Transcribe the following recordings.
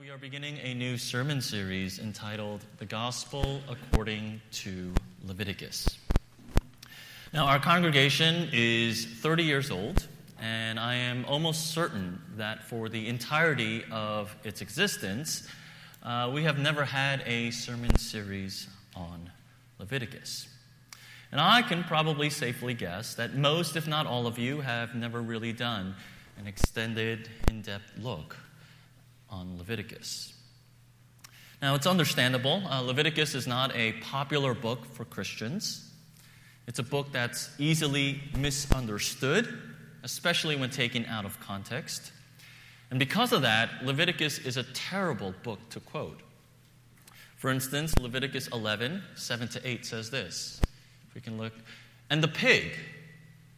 we are beginning a new sermon series entitled The Gospel According to Leviticus. Now, our congregation is 30 years old, and I am almost certain that for the entirety of its existence, uh, we have never had a sermon series on Leviticus. And I can probably safely guess that most, if not all of you, have never really done an extended, in depth look on Leviticus. Now, it's understandable. Uh, Leviticus is not a popular book for Christians. It's a book that's easily misunderstood, especially when taken out of context. And because of that, Leviticus is a terrible book to quote. For instance, Leviticus 11, 7 to 8 says this. If we can look. And the pig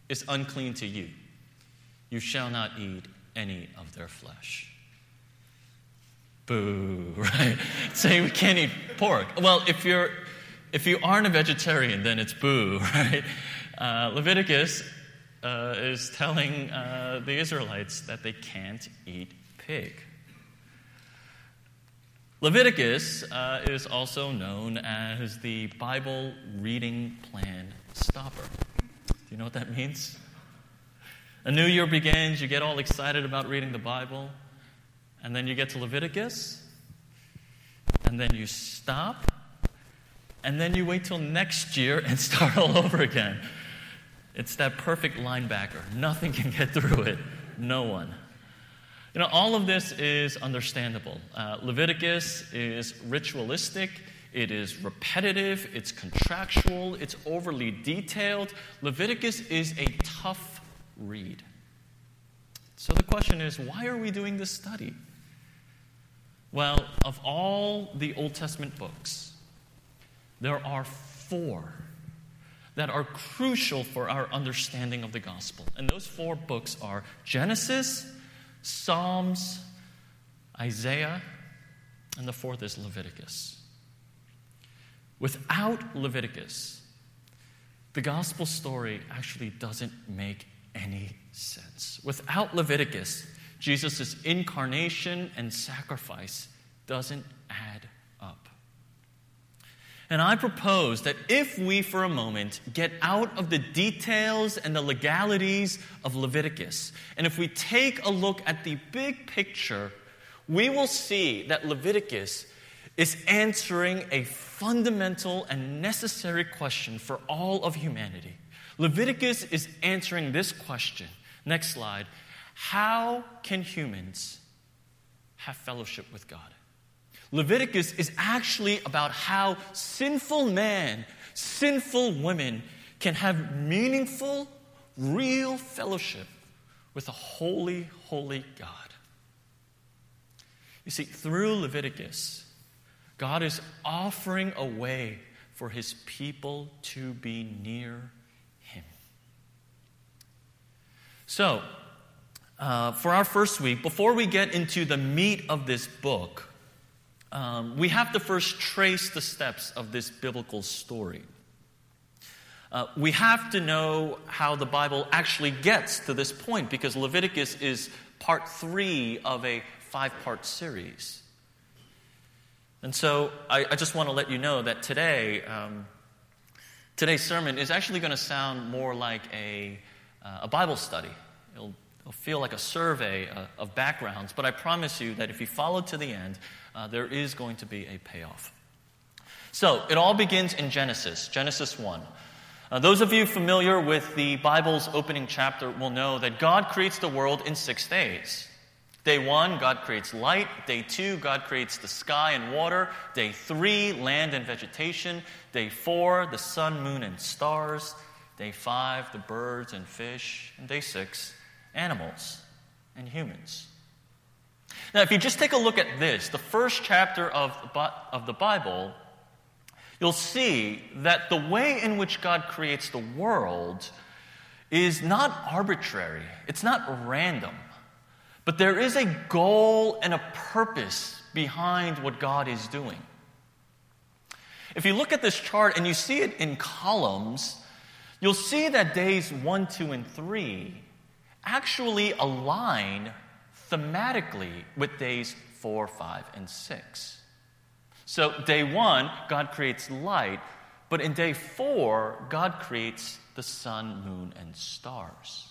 is unclean to you. You shall not eat any of their flesh boo, right? Saying we can't eat pork. Well, if you're if you aren't a vegetarian, then it's boo, right? Uh, Leviticus uh, is telling uh, the Israelites that they can't eat pig. Leviticus uh, is also known as the Bible reading plan stopper. Do you know what that means? A new year begins, you get all excited about reading the Bible, and then you get to Leviticus, and then you stop, and then you wait till next year and start all over again. It's that perfect linebacker. Nothing can get through it. No one. You know, all of this is understandable. Uh, Leviticus is ritualistic, it is repetitive, it's contractual, it's overly detailed. Leviticus is a tough read. So the question is why are we doing this study? Well, of all the Old Testament books, there are four that are crucial for our understanding of the gospel. And those four books are Genesis, Psalms, Isaiah, and the fourth is Leviticus. Without Leviticus, the gospel story actually doesn't make any sense. Without Leviticus, Jesus' incarnation and sacrifice doesn't add up. And I propose that if we, for a moment, get out of the details and the legalities of Leviticus, and if we take a look at the big picture, we will see that Leviticus is answering a fundamental and necessary question for all of humanity. Leviticus is answering this question. Next slide how can humans have fellowship with God? Leviticus is actually about how sinful man, sinful women can have meaningful, real fellowship with a holy, holy God. You see, through Leviticus, God is offering a way for his people to be near him. So, uh, for our first week, before we get into the meat of this book, um, we have to first trace the steps of this biblical story. Uh, we have to know how the Bible actually gets to this point because Leviticus is part three of a five part series. And so I, I, just want to let you know that today, um, today's sermon is actually going to sound more like a, uh, a Bible study. It'll It'll feel like a survey uh, of backgrounds, but I promise you that if you follow to the end, uh, there is going to be a payoff. So it all begins in Genesis, Genesis 1. Uh, those of you familiar with the Bible's opening chapter will know that God creates the world in six days. Day one, God creates light. Day two, God creates the sky and water. Day three, land and vegetation. Day four, the sun, moon, and stars. Day five, the birds and fish. And day six, animals and humans. Now, if you just take a look at this, the first chapter of, of the Bible, you'll see that the way in which God creates the world is not arbitrary, it's not random, but there is a goal and a purpose behind what God is doing. If you look at this chart and you see it in columns, you'll see that days 1, 2, and 3 actually align thematically with days 4, 5, and 6. So, day one, God creates light, but in day four, God creates the sun, moon, and stars.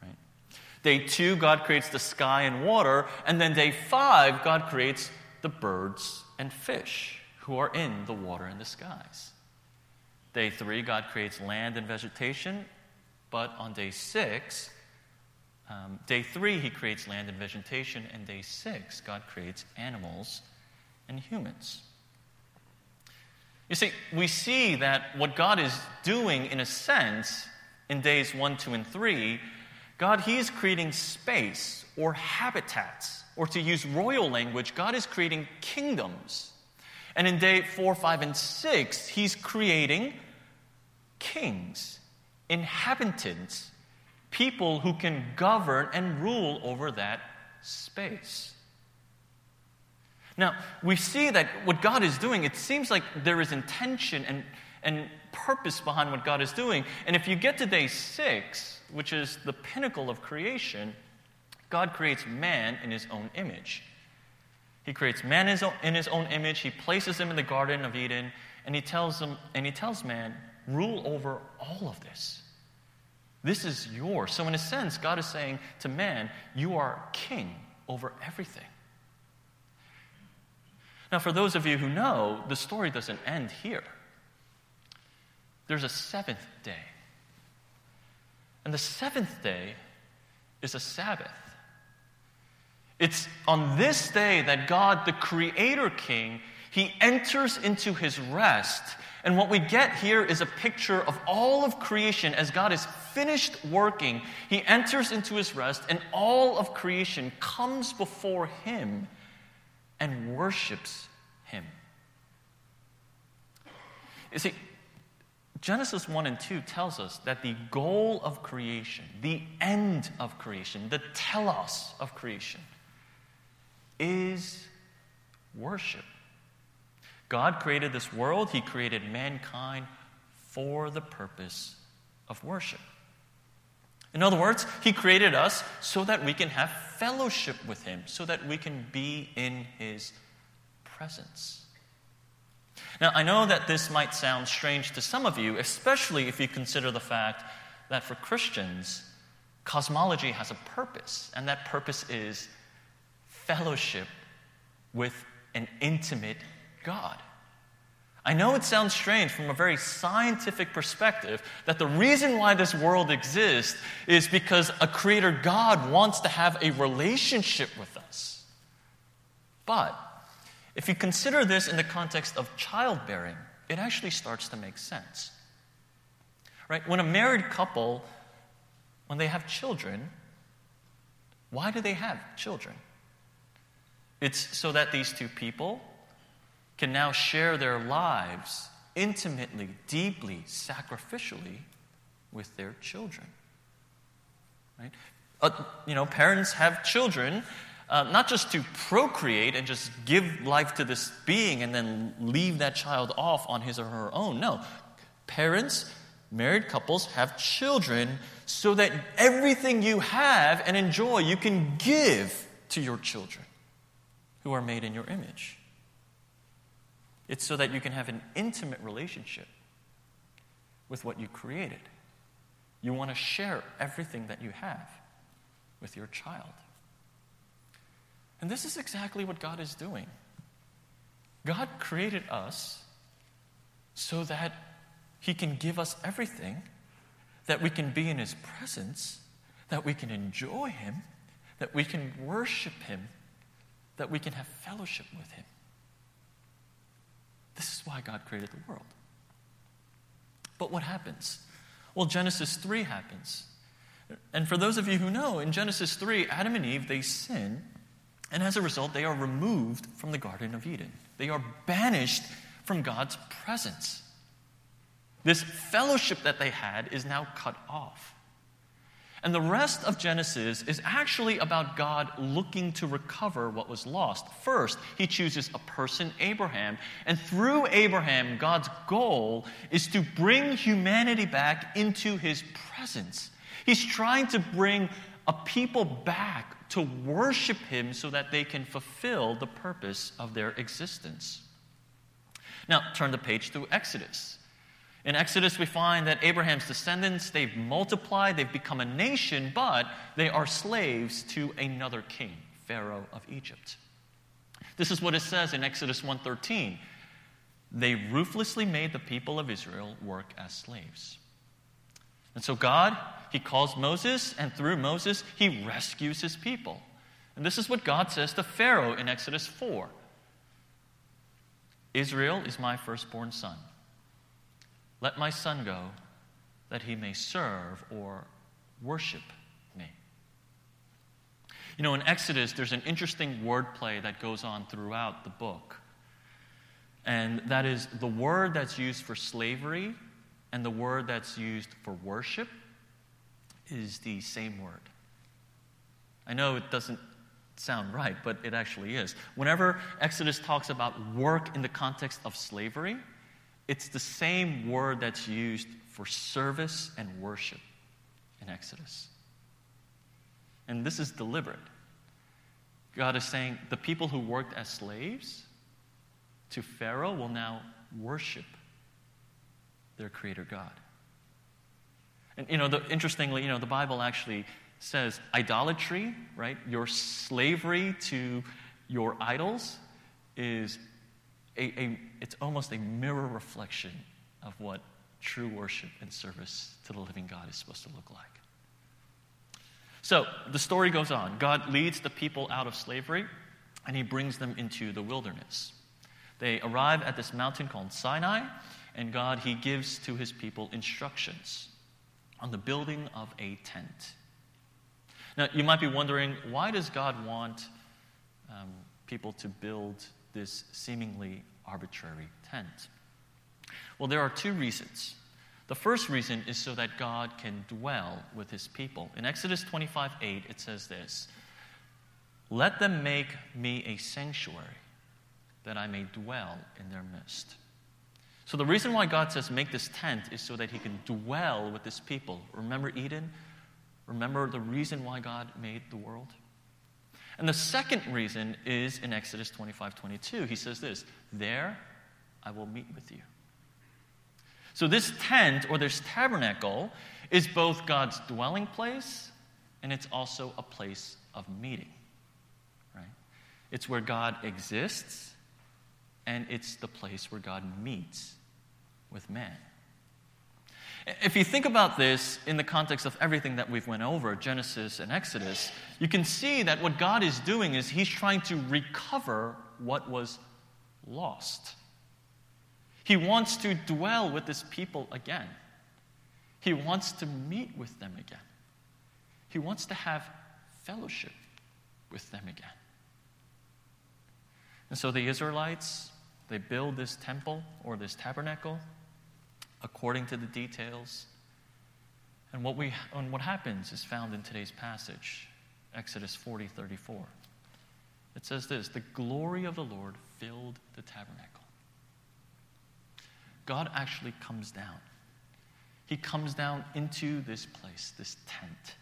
Right? Day two, God creates the sky and water, and then day five, God creates the birds and fish who are in the water and the skies. Day three, God creates land and vegetation, but on day six, um, day three, He creates land and vegetation, and day six, God creates animals and humans. You see, we see that what God is doing, in a sense, in days one, two, and three, God, He is creating space or habitats, or to use royal language, God is creating kingdoms. And in day four, five, and six, He's creating kings, inhabitants, people who can govern and rule over that space. Now, we see that what God is doing, it seems like there is intention and, and purpose behind what God is doing. And if you get to day six, which is the pinnacle of creation, God creates man in his own image. He creates man in his own image, he places him in the Garden of Eden, and he tells him, and he tells man, rule over all of this. This is yours. So, in a sense, God is saying to man, You are king over everything. Now, for those of you who know, the story doesn't end here. There's a seventh day. And the seventh day is a Sabbath. It's on this day that God, the Creator King, he enters into his rest. And what we get here is a picture of all of creation as God is finished working. He enters into his rest, and all of creation comes before him and worships him. You see, Genesis 1 and 2 tells us that the goal of creation, the end of creation, the telos of creation, is worship. God created this world, He created mankind for the purpose of worship. In other words, He created us so that we can have fellowship with Him, so that we can be in His presence. Now, I know that this might sound strange to some of you, especially if you consider the fact that for Christians, cosmology has a purpose, and that purpose is fellowship with an intimate God. I know it sounds strange from a very scientific perspective that the reason why this world exists is because a creator God wants to have a relationship with us. But if you consider this in the context of childbearing, it actually starts to make sense. Right? When a married couple, when they have children, why do they have children? It's so that these two people can now share their lives intimately, deeply, sacrificially with their children. Right? Uh, you know, parents have children uh, not just to procreate and just give life to this being and then leave that child off on his or her own. No. Parents, married couples have children so that everything you have and enjoy you can give to your children who are made in your image. It's so that you can have an intimate relationship with what you created. You want to share everything that you have with your child. And this is exactly what God is doing. God created us so that He can give us everything, that we can be in His presence, that we can enjoy Him, that we can worship Him, that we can have fellowship with Him. This is why God created the world. But what happens? Well, Genesis 3 happens. And for those of you who know, in Genesis 3, Adam and Eve, they sin, and as a result, they are removed from the Garden of Eden. They are banished from God's presence. This fellowship that they had is now cut off. And the rest of Genesis is actually about God looking to recover what was lost. First, he chooses a person, Abraham, and through Abraham, God's goal is to bring humanity back into his presence. He's trying to bring a people back to worship him so that they can fulfill the purpose of their existence. Now, turn the page to Exodus. In Exodus, we find that Abraham's descendants, they've multiplied, they've become a nation, but they are slaves to another king, Pharaoh of Egypt. This is what it says in Exodus 1:13. They ruthlessly made the people of Israel work as slaves. And so God, he calls Moses, and through Moses, he rescues his people. And this is what God says to Pharaoh in Exodus 4. Israel is my firstborn son. Let my son go that he may serve or worship me. You know, in Exodus, there's an interesting wordplay that goes on throughout the book. And that is the word that's used for slavery and the word that's used for worship is the same word. I know it doesn't sound right, but it actually is. Whenever Exodus talks about work in the context of slavery, it's the same word that's used for service and worship in Exodus. And this is deliberate. God is saying the people who worked as slaves to Pharaoh will now worship their creator God. And you know, the, interestingly, you know, the Bible actually says idolatry, right? Your slavery to your idols is a, a, it's almost a mirror reflection of what true worship and service to the living God is supposed to look like. So the story goes on. God leads the people out of slavery and he brings them into the wilderness. They arrive at this mountain called Sinai, and God, he gives to his people instructions on the building of a tent. Now, you might be wondering why does God want um, people to build this seemingly arbitrary tent? Well, there are two reasons. The first reason is so that God can dwell with his people. In Exodus 25 8, it says this Let them make me a sanctuary that I may dwell in their midst. So, the reason why God says make this tent is so that he can dwell with his people. Remember Eden? Remember the reason why God made the world? And the second reason is in Exodus 25 22. He says this There I will meet with you. So, this tent or this tabernacle is both God's dwelling place and it's also a place of meeting. Right? It's where God exists and it's the place where God meets with man. If you think about this in the context of everything that we've went over, Genesis and Exodus, you can see that what God is doing is he's trying to recover what was lost. He wants to dwell with his people again. He wants to meet with them again. He wants to have fellowship with them again. And so the Israelites, they build this temple or this tabernacle according to the details. And what, we, and what happens is found in today's passage, Exodus 40 34. It says this The glory of the Lord filled the tabernacle. God actually comes down. He comes down into this place, this tent,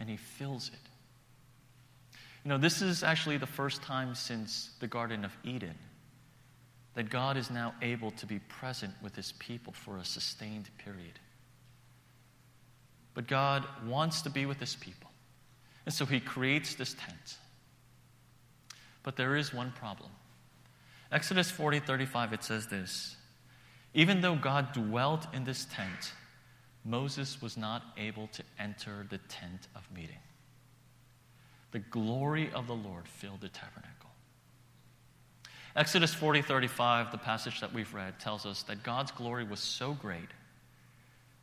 and he fills it. You know, this is actually the first time since the Garden of Eden that God is now able to be present with his people for a sustained period. But God wants to be with his people. And so he creates this tent. But there is one problem. Exodus 40 35, it says this Even though God dwelt in this tent, Moses was not able to enter the tent of meeting. The glory of the Lord filled the tabernacle. Exodus 40 35, the passage that we've read, tells us that God's glory was so great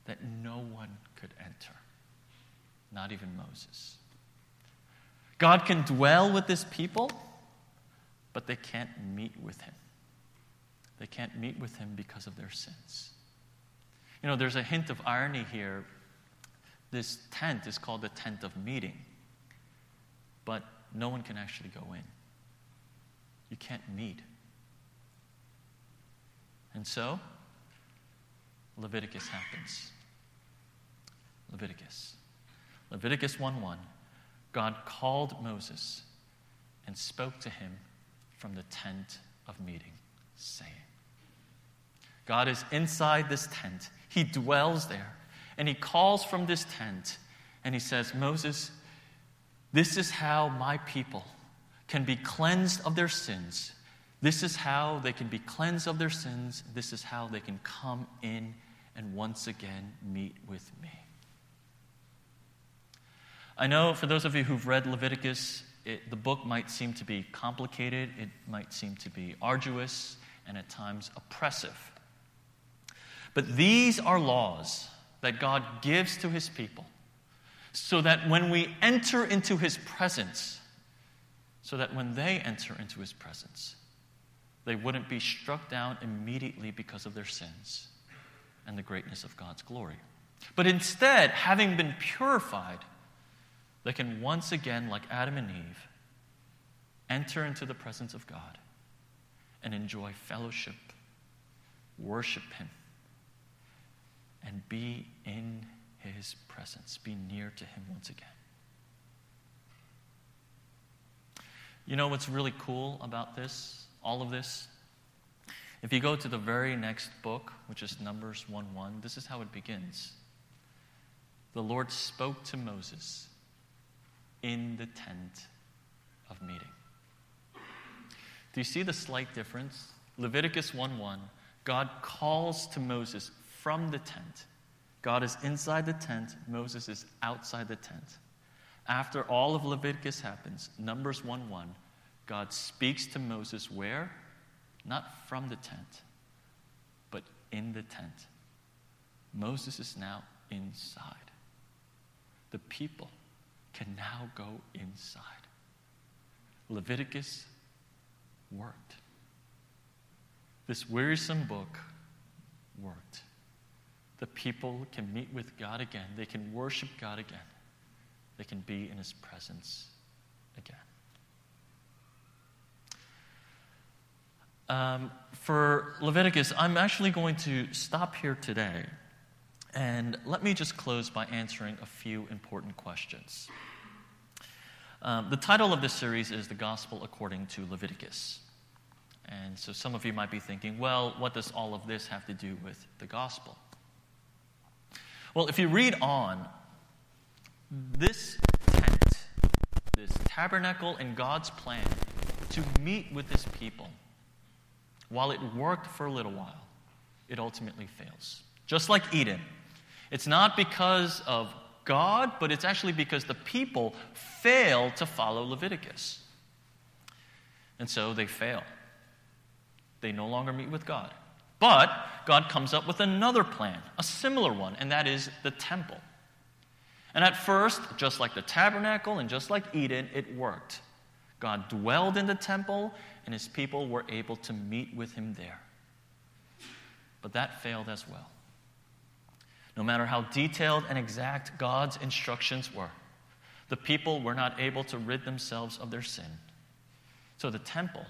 that no one could enter, not even Moses. God can dwell with his people, but they can't meet with him. They can't meet with him because of their sins. You know, there's a hint of irony here. This tent is called the tent of meeting, but no one can actually go in you can't meet. And so, Leviticus happens. Leviticus. Leviticus 1 1. God called Moses and spoke to him from the tent of meeting, saying, God is inside this tent. He dwells there. And he calls from this tent and he says, Moses, this is how my people can be cleansed of their sins. This is how they can be cleansed of their sins. This is how they can come in and once again meet with me. I know for those of you who've read Leviticus, it, the book might seem to be complicated, it might seem to be arduous, and at times oppressive. But these are laws that God gives to his people so that when we enter into his presence, so that when they enter into his presence, they wouldn't be struck down immediately because of their sins and the greatness of God's glory. But instead, having been purified, they can once again, like Adam and Eve, enter into the presence of God and enjoy fellowship, worship Him, and be in His presence, be near to Him once again. You know what's really cool about this, all of this? If you go to the very next book, which is Numbers 1 1, this is how it begins. The Lord spoke to Moses in the tent of meeting. Do you see the slight difference? Leviticus 1 1, God calls to Moses from the tent. God is inside the tent, Moses is outside the tent. After all of Leviticus happens, Numbers 1 1, God speaks to Moses where? Not from the tent, but in the tent. Moses is now inside. The people can now go inside. Leviticus worked. This wearisome book worked. The people can meet with God again, they can worship God again, they can be in His presence again. Um, for Leviticus, I'm actually going to stop here today. And let me just close by answering a few important questions. Um, the title of this series is The Gospel According to Leviticus. And so some of you might be thinking, well, what does all of this have to do with the gospel? Well, if you read on, this tent, this tabernacle in God's plan to meet with his people, while it worked for a little while, it ultimately fails. Just like Eden. It's not because of God, but it's actually because the people fail to follow Leviticus. And so they fail. They no longer meet with God. But God comes up with another plan, a similar one, and that is the temple. And at first, just like the tabernacle and just like Eden, it worked. God dwelled in the temple, and his people were able to meet with him there. But that failed as well. No matter how detailed and exact God's instructions were, the people were not able to rid themselves of their sin. So the temple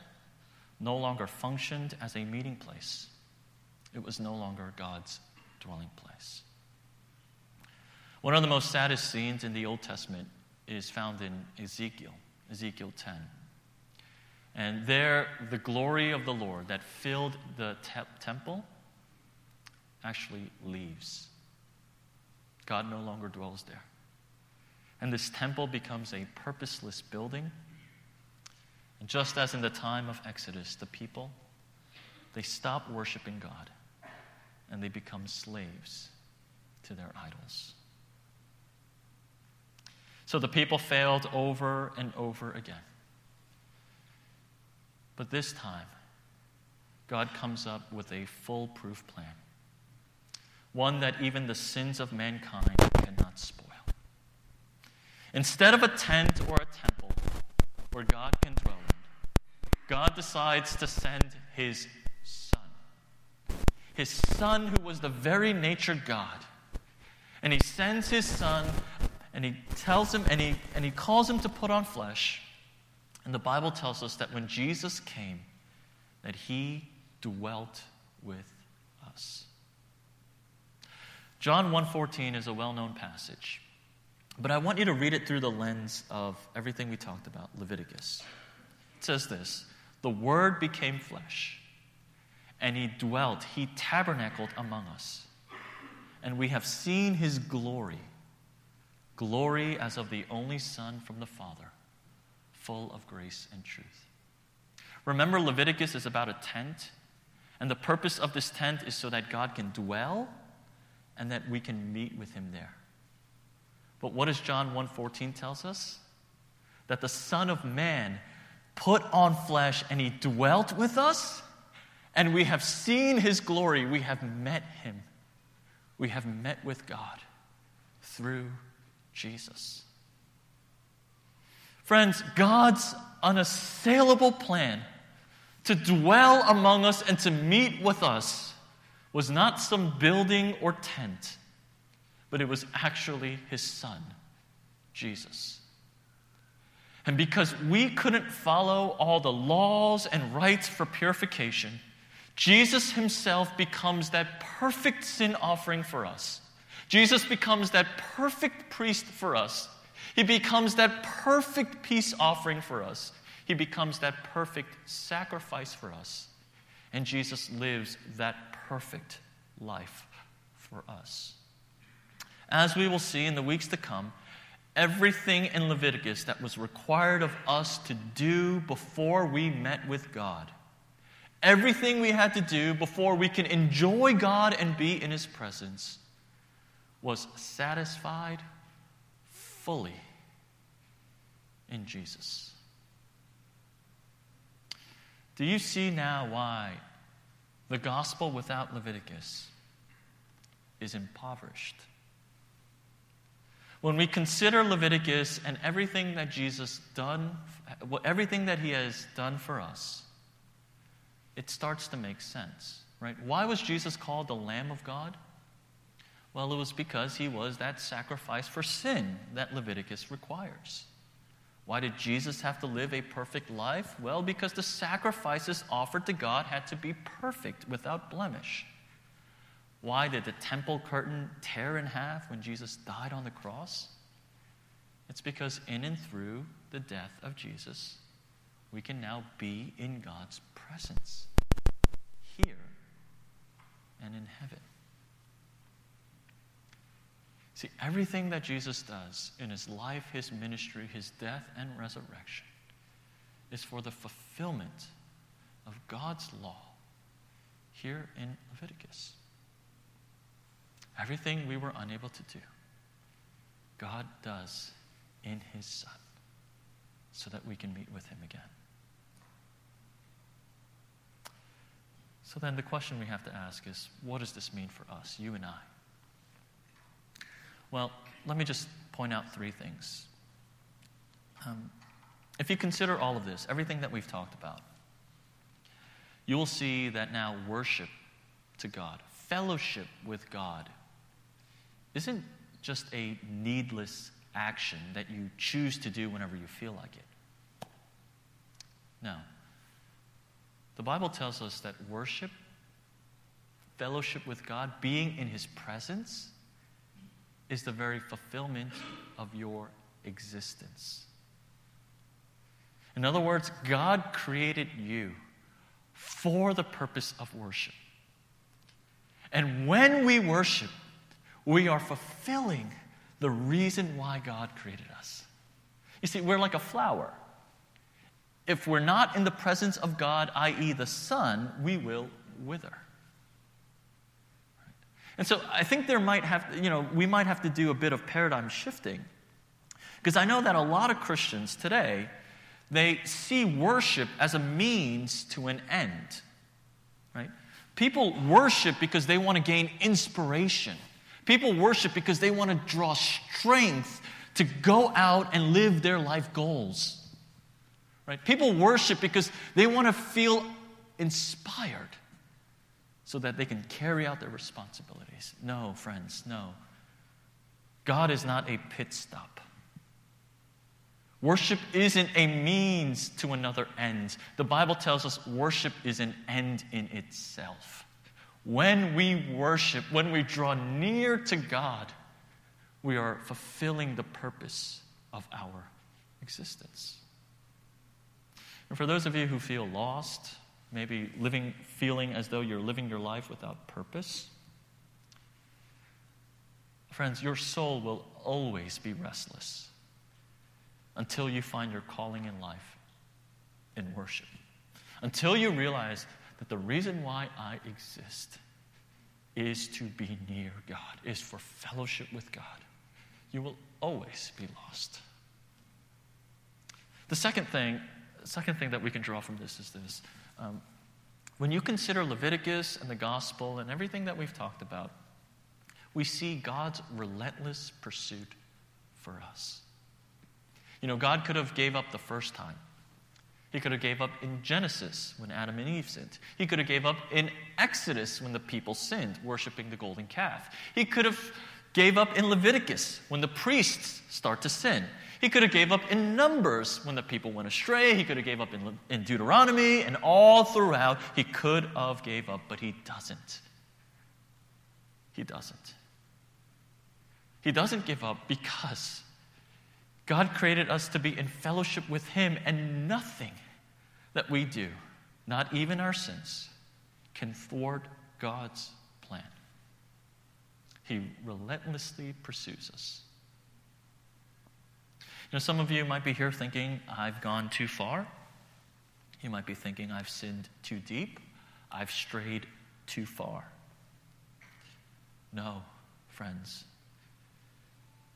no longer functioned as a meeting place, it was no longer God's dwelling place. One of the most saddest scenes in the Old Testament is found in Ezekiel, Ezekiel 10. And there, the glory of the Lord that filled the te- temple actually leaves. God no longer dwells there. And this temple becomes a purposeless building. And just as in the time of Exodus, the people, they stop worshiping God and they become slaves to their idols. So the people failed over and over again. But this time, God comes up with a foolproof plan one that even the sins of mankind cannot spoil. Instead of a tent or a temple where God can dwell in, God decides to send his son. His son, who was the very nature God. And he sends his son and he tells him and he, and he calls him to put on flesh. And the Bible tells us that when Jesus came, that he dwelt with us. John 1:14 is a well-known passage. But I want you to read it through the lens of everything we talked about, Leviticus. It says this The Word became flesh, and He dwelt, He tabernacled among us. And we have seen His glory glory as of the only Son from the Father, full of grace and truth. Remember, Leviticus is about a tent, and the purpose of this tent is so that God can dwell and that we can meet with Him there. But what does John 1:14 tells us? That the Son of Man put on flesh and he dwelt with us, and we have seen his glory, we have met him. We have met with God through Jesus. Friends, God's unassailable plan to dwell among us and to meet with us was not some building or tent, but it was actually his son, Jesus. And because we couldn't follow all the laws and rites for purification, Jesus himself becomes that perfect sin offering for us. Jesus becomes that perfect priest for us. He becomes that perfect peace offering for us. He becomes that perfect sacrifice for us. And Jesus lives that perfect life for us. As we will see in the weeks to come, everything in Leviticus that was required of us to do before we met with God, everything we had to do before we can enjoy God and be in His presence, was satisfied fully in Jesus. Do you see now why the gospel without Leviticus is impoverished? When we consider Leviticus and everything that Jesus done, everything that he has done for us, it starts to make sense, right? Why was Jesus called the Lamb of God? Well, it was because he was that sacrifice for sin that Leviticus requires. Why did Jesus have to live a perfect life? Well, because the sacrifices offered to God had to be perfect, without blemish. Why did the temple curtain tear in half when Jesus died on the cross? It's because in and through the death of Jesus, we can now be in God's presence, here and in heaven. See, everything that Jesus does in his life, his ministry, his death, and resurrection is for the fulfillment of God's law here in Leviticus. Everything we were unable to do, God does in His Son so that we can meet with Him again. So then the question we have to ask is what does this mean for us, you and I? Well, let me just point out three things. Um, if you consider all of this, everything that we've talked about, you will see that now worship to God, fellowship with God, isn't just a needless action that you choose to do whenever you feel like it. No. The Bible tells us that worship, fellowship with God, being in His presence, is the very fulfillment of your existence. In other words, God created you for the purpose of worship. And when we worship, we are fulfilling the reason why God created us. You see, we're like a flower. If we're not in the presence of God, i.e., the sun, we will wither. And so I think there might have, you know, we might have to do a bit of paradigm shifting. Because I know that a lot of Christians today, they see worship as a means to an end. Right? People worship because they want to gain inspiration. People worship because they want to draw strength to go out and live their life goals. Right? People worship because they want to feel inspired so that they can carry out their responsibilities. No, friends, no. God is not a pit stop. Worship isn't a means to another end. The Bible tells us worship is an end in itself. When we worship, when we draw near to God, we are fulfilling the purpose of our existence. And for those of you who feel lost, maybe living, feeling as though you're living your life without purpose, friends, your soul will always be restless until you find your calling in life in worship. Until you realize that the reason why I exist is to be near God, is for fellowship with God. You will always be lost. The second thing, second thing that we can draw from this is this. Um, when you consider Leviticus and the gospel and everything that we've talked about, we see God's relentless pursuit for us. You know, God could have gave up the first time. He could have gave up in Genesis when Adam and Eve sinned. He could have gave up in Exodus when the people sinned, worshiping the golden calf. He could have gave up in Leviticus when the priests start to sin. He could have gave up in Numbers when the people went astray. He could have gave up in, in Deuteronomy and all throughout. He could have gave up, but he doesn't. He doesn't. He doesn't give up because God created us to be in fellowship with Him, and nothing that we do, not even our sins, can thwart God's plan. He relentlessly pursues us. Know, some of you might be here thinking, I've gone too far. You might be thinking, I've sinned too deep. I've strayed too far. No, friends.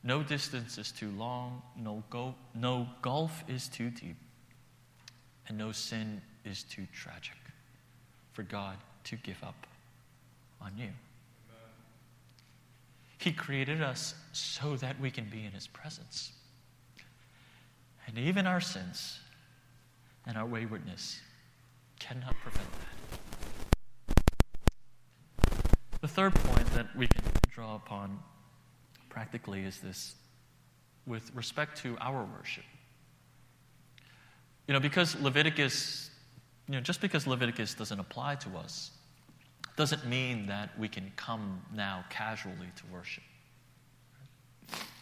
No distance is too long, no, go, no gulf is too deep, and no sin is too tragic for God to give up on you. He created us so that we can be in His presence. And even our sins and our waywardness cannot prevent that. The third point that we can draw upon practically is this with respect to our worship. You know, because Leviticus, you know, just because Leviticus doesn't apply to us, doesn't mean that we can come now casually to worship.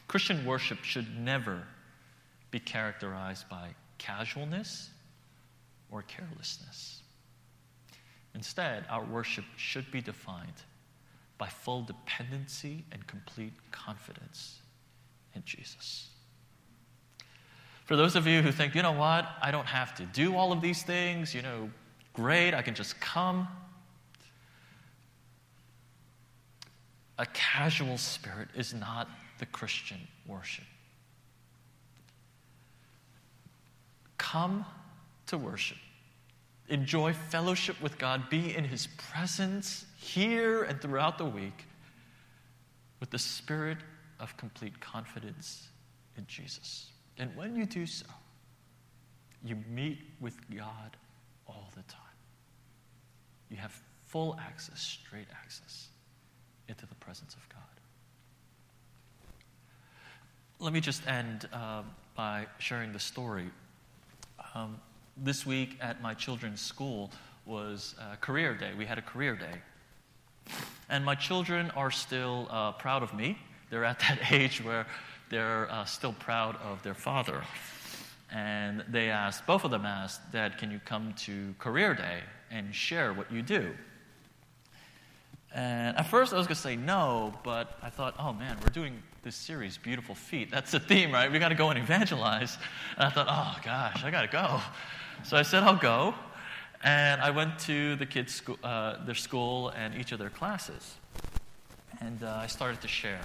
Christian worship should never be characterized by casualness or carelessness. Instead, our worship should be defined by full dependency and complete confidence in Jesus. For those of you who think, you know what, I don't have to do all of these things, you know, great, I can just come. A casual spirit is not the Christian worship. Come to worship. Enjoy fellowship with God. Be in His presence here and throughout the week with the spirit of complete confidence in Jesus. And when you do so, you meet with God all the time. You have full access, straight access into the presence of God. Let me just end uh, by sharing the story. Um, this week at my children's school was career day. We had a career day. And my children are still uh, proud of me. They're at that age where they're uh, still proud of their father. And they asked, both of them asked, Dad, can you come to career day and share what you do? And at first I was going to say no, but I thought, oh man, we're doing this series, Beautiful Feet. That's the theme, right? We got to go and evangelize. And I thought, oh gosh, I got to go. So I said, I'll go. And I went to the kids' school, uh, their school and each of their classes. And uh, I started to share.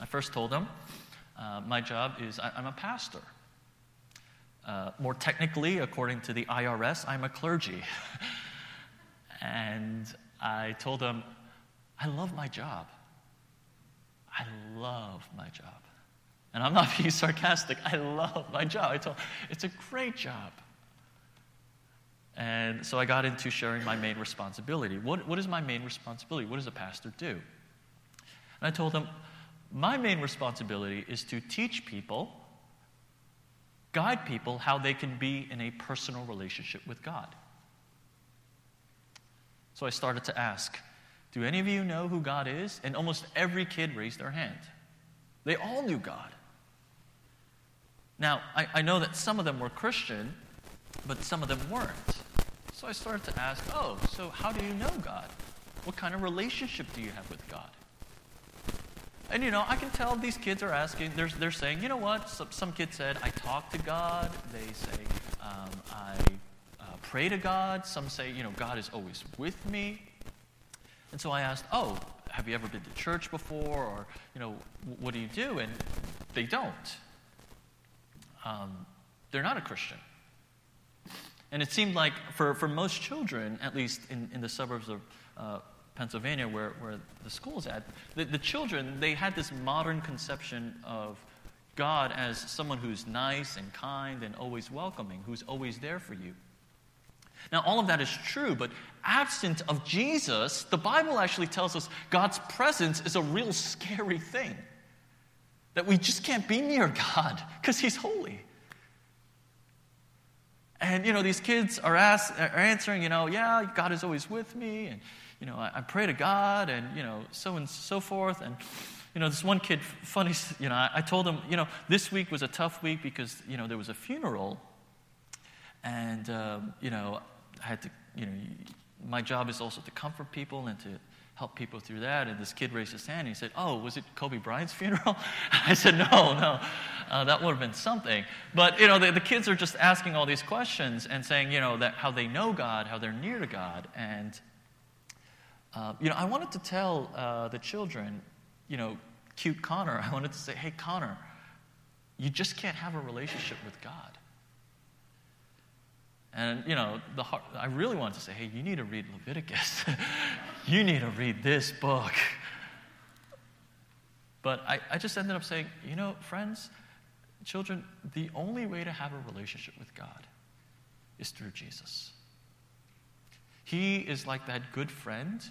I first told them, uh, my job is I, am a pastor. Uh, more technically, according to the IRS, I'm a clergy. and I told them, I love my job. I love my job. And I'm not being sarcastic. I love my job. I told, it's a great job. And so I got into sharing my main responsibility. What, what is my main responsibility? What does a pastor do? And I told them, my main responsibility is to teach people, guide people how they can be in a personal relationship with God. So I started to ask, do any of you know who God is? And almost every kid raised their hand. They all knew God. Now, I, I know that some of them were Christian, but some of them weren't. So I started to ask, oh, so how do you know God? What kind of relationship do you have with God? And you know, I can tell these kids are asking, they're, they're saying, you know what? Some, some kid said, I talk to God. They say, um, I pray to God. Some say, you know, God is always with me. And so I asked, oh, have you ever been to church before? Or, you know, what do you do? And they don't. Um, they're not a Christian. And it seemed like for, for most children, at least in, in the suburbs of uh, Pennsylvania, where, where the school's at, the, the children, they had this modern conception of God as someone who's nice and kind and always welcoming, who's always there for you. Now, all of that is true, but absent of Jesus, the Bible actually tells us God's presence is a real scary thing. That we just can't be near God because He's holy. And, you know, these kids are, ask, are answering, you know, yeah, God is always with me. And, you know, I, I pray to God and, you know, so and so forth. And, you know, this one kid, funny, you know, I, I told him, you know, this week was a tough week because, you know, there was a funeral. And, um, you know, I had to, you know, my job is also to comfort people and to help people through that. And this kid raised his hand and he said, Oh, was it Kobe Bryant's funeral? I said, No, no, uh, that would have been something. But, you know, the, the, kids are just asking all these questions and saying, you know, that how they know God, how they're near to God. And, uh, you know, I wanted to tell uh, the children, you know, cute Connor, I wanted to say, Hey, Connor, you just can't have a relationship with God. And, you know, the I really wanted to say, hey, you need to read Leviticus. you need to read this book. But I, I just ended up saying, you know, friends, children, the only way to have a relationship with God is through Jesus. He is like that good friend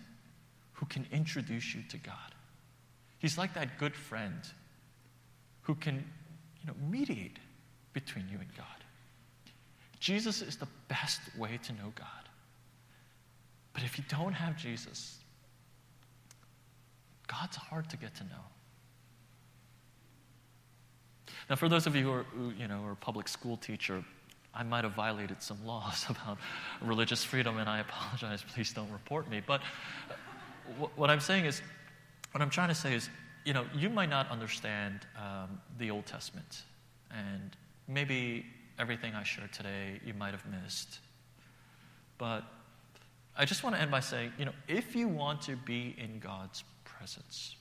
who can introduce you to God. He's like that good friend who can, you know, mediate between you and God. Jesus is the best way to know God. But if you don't have Jesus, God's hard to get to know. Now, for those of you who are, who, you know, are a public school teacher, I might have violated some laws about religious freedom, and I apologize. Please don't report me. But what I'm saying is, what I'm trying to say is, you know, you might not understand um, the Old Testament, and maybe everything I shared today you might have missed. But I just want to end by saying, you know, if you want to be in God's presence,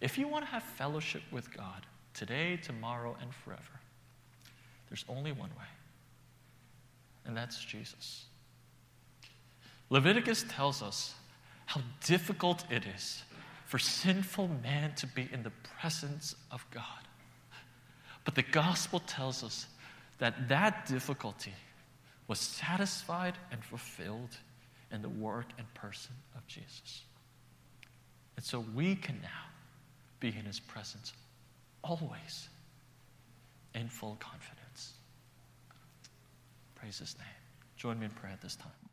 if you want to have fellowship with God today, tomorrow, and forever, there's only one way, and that's Jesus. Leviticus tells us how difficult it is for sinful man to be in the presence of God. But the gospel tells us that that difficulty was satisfied and fulfilled in the work and person of Jesus. And so we can now be in his presence always in full confidence. Praise his name. Join me in prayer at this time.